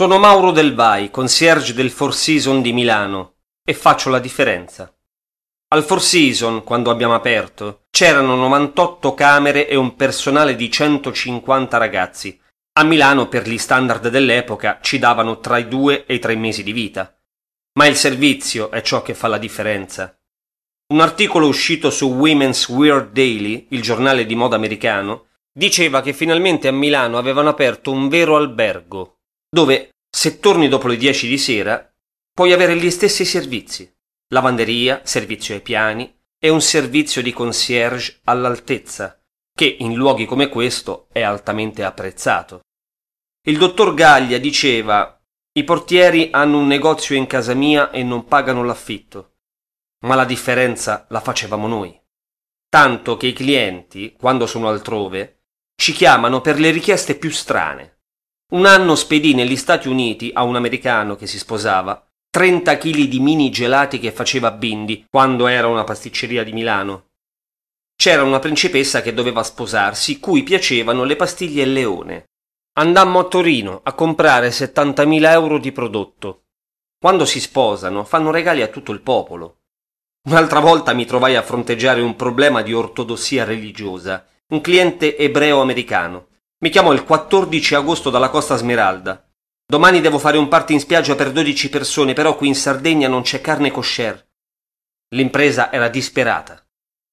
Sono Mauro Del Vai, concierge del Four Seasons di Milano, e faccio la differenza. Al Four Seasons, quando abbiamo aperto, c'erano 98 camere e un personale di 150 ragazzi. A Milano, per gli standard dell'epoca, ci davano tra i due e i tre mesi di vita. Ma il servizio è ciò che fa la differenza. Un articolo uscito su Women's Weird Daily, il giornale di moda americano, diceva che finalmente a Milano avevano aperto un vero albergo, dove, se torni dopo le 10 di sera, puoi avere gli stessi servizi. Lavanderia, servizio ai piani e un servizio di concierge all'altezza, che in luoghi come questo è altamente apprezzato. Il dottor Gaglia diceva i portieri hanno un negozio in casa mia e non pagano l'affitto, ma la differenza la facevamo noi. Tanto che i clienti, quando sono altrove, ci chiamano per le richieste più strane. Un anno spedì negli Stati Uniti a un americano che si sposava 30 kg di mini gelati che faceva Bindi quando era una pasticceria di Milano. C'era una principessa che doveva sposarsi cui piacevano le pastiglie leone. Andammo a Torino a comprare 70.000 euro di prodotto. Quando si sposano fanno regali a tutto il popolo. Un'altra volta mi trovai a fronteggiare un problema di ortodossia religiosa, un cliente ebreo-americano. Mi chiamò il 14 agosto dalla Costa Smeralda. Domani devo fare un party in spiaggia per 12 persone, però qui in Sardegna non c'è carne kosher. L'impresa era disperata.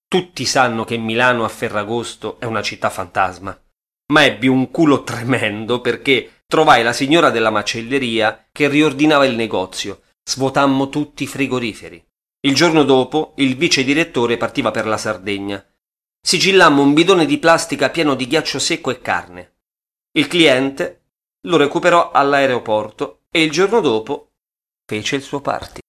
Tutti sanno che Milano a Ferragosto è una città fantasma. Ma ebbi un culo tremendo perché trovai la signora della macelleria che riordinava il negozio. Svuotammo tutti i frigoriferi. Il giorno dopo il vice direttore partiva per la Sardegna sigillammo un bidone di plastica pieno di ghiaccio secco e carne. Il cliente lo recuperò all'aeroporto e il giorno dopo fece il suo party.